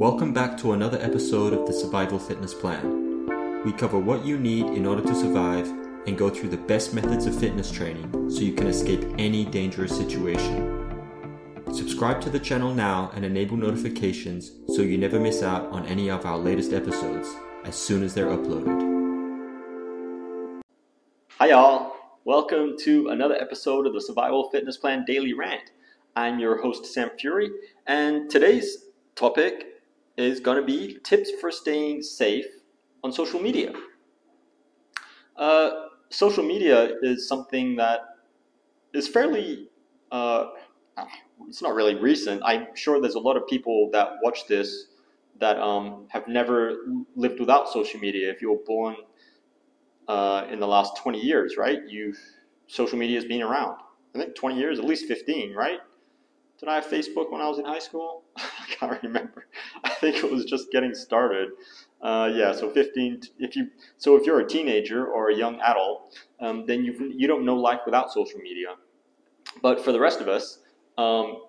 Welcome back to another episode of the Survival Fitness Plan. We cover what you need in order to survive and go through the best methods of fitness training so you can escape any dangerous situation. Subscribe to the channel now and enable notifications so you never miss out on any of our latest episodes as soon as they're uploaded. Hi, y'all. Welcome to another episode of the Survival Fitness Plan Daily Rant. I'm your host, Sam Fury, and today's topic is going to be tips for staying safe on social media. Uh, social media is something that is fairly, uh, it's not really recent. I'm sure there's a lot of people that watch this that um, have never lived without social media. If you were born uh, in the last 20 years, right? You've social media has been around. I think 20 years, at least 15, right? Did I have Facebook when I was in high school? I can't remember. I think it was just getting started. Uh, yeah, so 15. If you so if you're a teenager or a young adult, um, then you you don't know life without social media. But for the rest of us, um,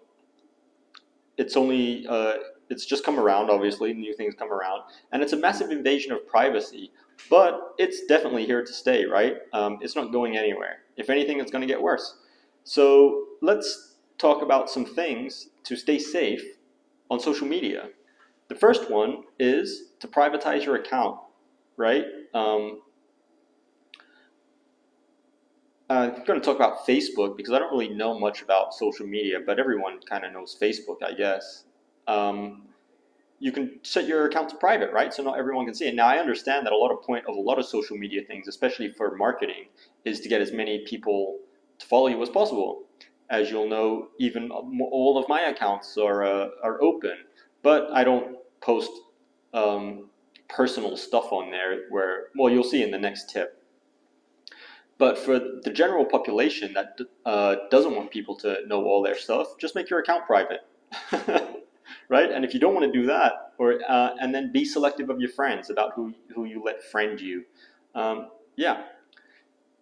it's only uh, it's just come around. Obviously, new things come around, and it's a massive invasion of privacy. But it's definitely here to stay, right? Um, it's not going anywhere. If anything, it's going to get worse. So let's talk about some things to stay safe on social media. The first one is to privatize your account, right? Um, I'm going to talk about Facebook because I don't really know much about social media, but everyone kind of knows Facebook, I guess. Um, you can set your account to private, right? So not everyone can see it. Now I understand that a lot of point of a lot of social media things, especially for marketing, is to get as many people to follow you as possible as you'll know, even all of my accounts are uh, are open, but I don't post um, personal stuff on there. Where well, you'll see in the next tip. But for the general population that uh, doesn't want people to know all their stuff, just make your account private, right? And if you don't want to do that, or uh, and then be selective of your friends about who who you let friend you. Um, yeah.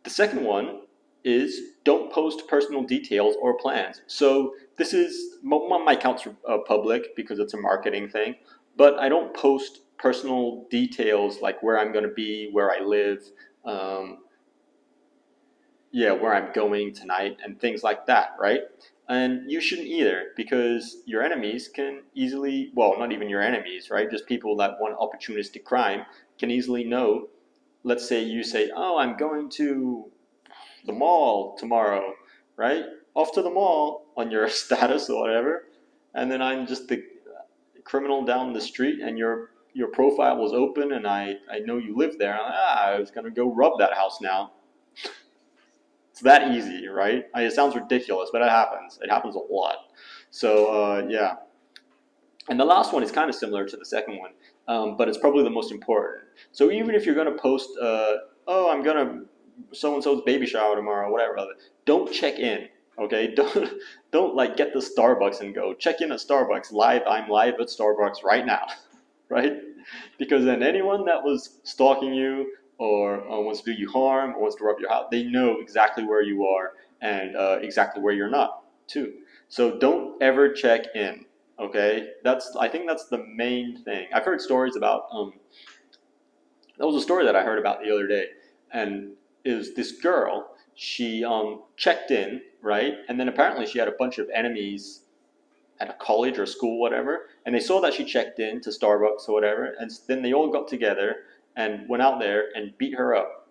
The second one is don't post personal details or plans. So this is my account's uh, public because it's a marketing thing, but I don't post personal details like where I'm going to be, where I live, um, yeah, where I'm going tonight, and things like that, right? And you shouldn't either because your enemies can easily, well, not even your enemies, right? Just people that want opportunistic crime can easily know. Let's say you say, oh, I'm going to the mall tomorrow, right? Off to the mall on your status or whatever. And then I'm just the criminal down the street and your your profile was open and I, I know you live there. Ah, I was gonna go rub that house now. it's that easy, right? I, it sounds ridiculous, but it happens. It happens a lot. So uh, yeah. And the last one is kind of similar to the second one, um, but it's probably the most important. So even if you're going to post, uh, oh, I'm going to so and so's baby shower tomorrow, whatever. Don't check in. Okay, don't don't like get the Starbucks and go check in at Starbucks live. I'm live at Starbucks right now, right? Because then anyone that was stalking you or uh, wants to do you harm or wants to rob your house, they know exactly where you are and uh, exactly where you're not too. So don't ever check in. Okay, that's I think that's the main thing. I've heard stories about. Um, that was a story that I heard about the other day, and is this girl. She um, checked in, right? And then apparently she had a bunch of enemies at a college or school, whatever. And they saw that she checked in to Starbucks or whatever. And then they all got together and went out there and beat her up.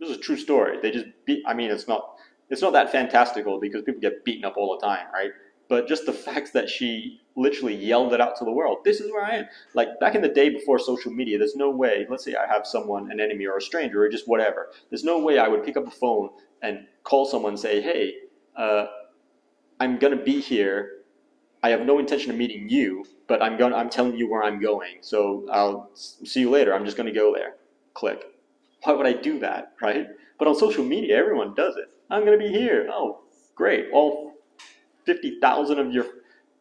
This is a true story. They just beat. I mean, it's not. It's not that fantastical because people get beaten up all the time, right? But just the fact that she literally yelled it out to the world. This is where I am. Like back in the day before social media, there's no way, let's say I have someone, an enemy or a stranger or just whatever, there's no way I would pick up a phone and call someone and say, hey, uh, I'm going to be here. I have no intention of meeting you, but I'm going I'm telling you where I'm going. So I'll see you later. I'm just going to go there. Click. Why would I do that, right? But on social media, everyone does it. I'm going to be here. Oh, great. All 50,000 of your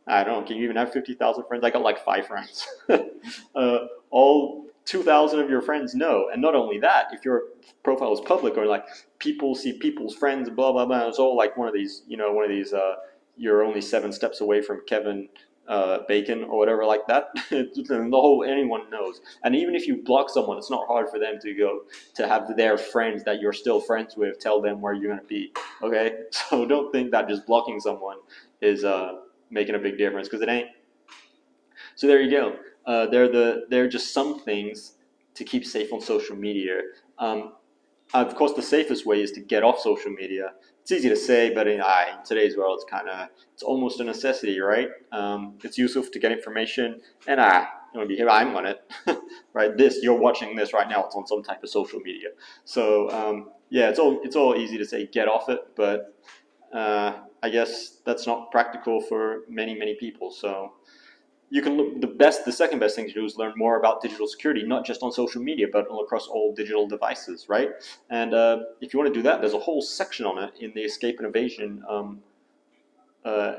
I don't know. Can you even have 50,000 friends? I got like five friends. uh, all 2,000 of your friends know. And not only that, if your profile is public or like people see people's friends, blah, blah, blah, it's all like one of these, you know, one of these, uh, you're only seven steps away from Kevin uh, Bacon or whatever like that. the whole anyone knows. And even if you block someone, it's not hard for them to go to have their friends that you're still friends with tell them where you're gonna be. Okay, so don't think that just blocking someone is uh, making a big difference because it ain't. So there you go. Uh, they're the they're just some things to keep safe on social media. Um, of course, the safest way is to get off social media it's easy to say, but in, uh, in today's world, it's kind of it's almost a necessity, right? Um, it's useful to get information, and uh, you know, here I'm on it, right? This you're watching this right now. It's on some type of social media, so um, yeah, it's all it's all easy to say get off it, but uh, I guess that's not practical for many many people. So you can look the best the second best thing to do is learn more about digital security not just on social media but across all digital devices right and uh, if you want to do that there's a whole section on it in the escape and evasion um, uh,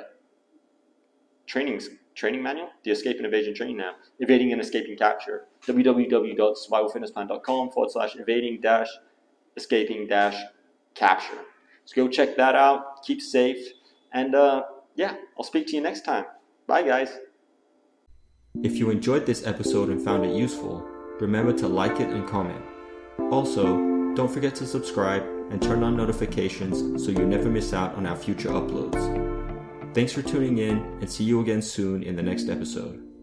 training training manual the escape and evasion training now evading and escaping capture www.survivalfitnessplan.com forward slash evading dash escaping dash capture so go check that out keep safe and uh, yeah i'll speak to you next time bye guys if you enjoyed this episode and found it useful, remember to like it and comment. Also, don't forget to subscribe and turn on notifications so you never miss out on our future uploads. Thanks for tuning in and see you again soon in the next episode.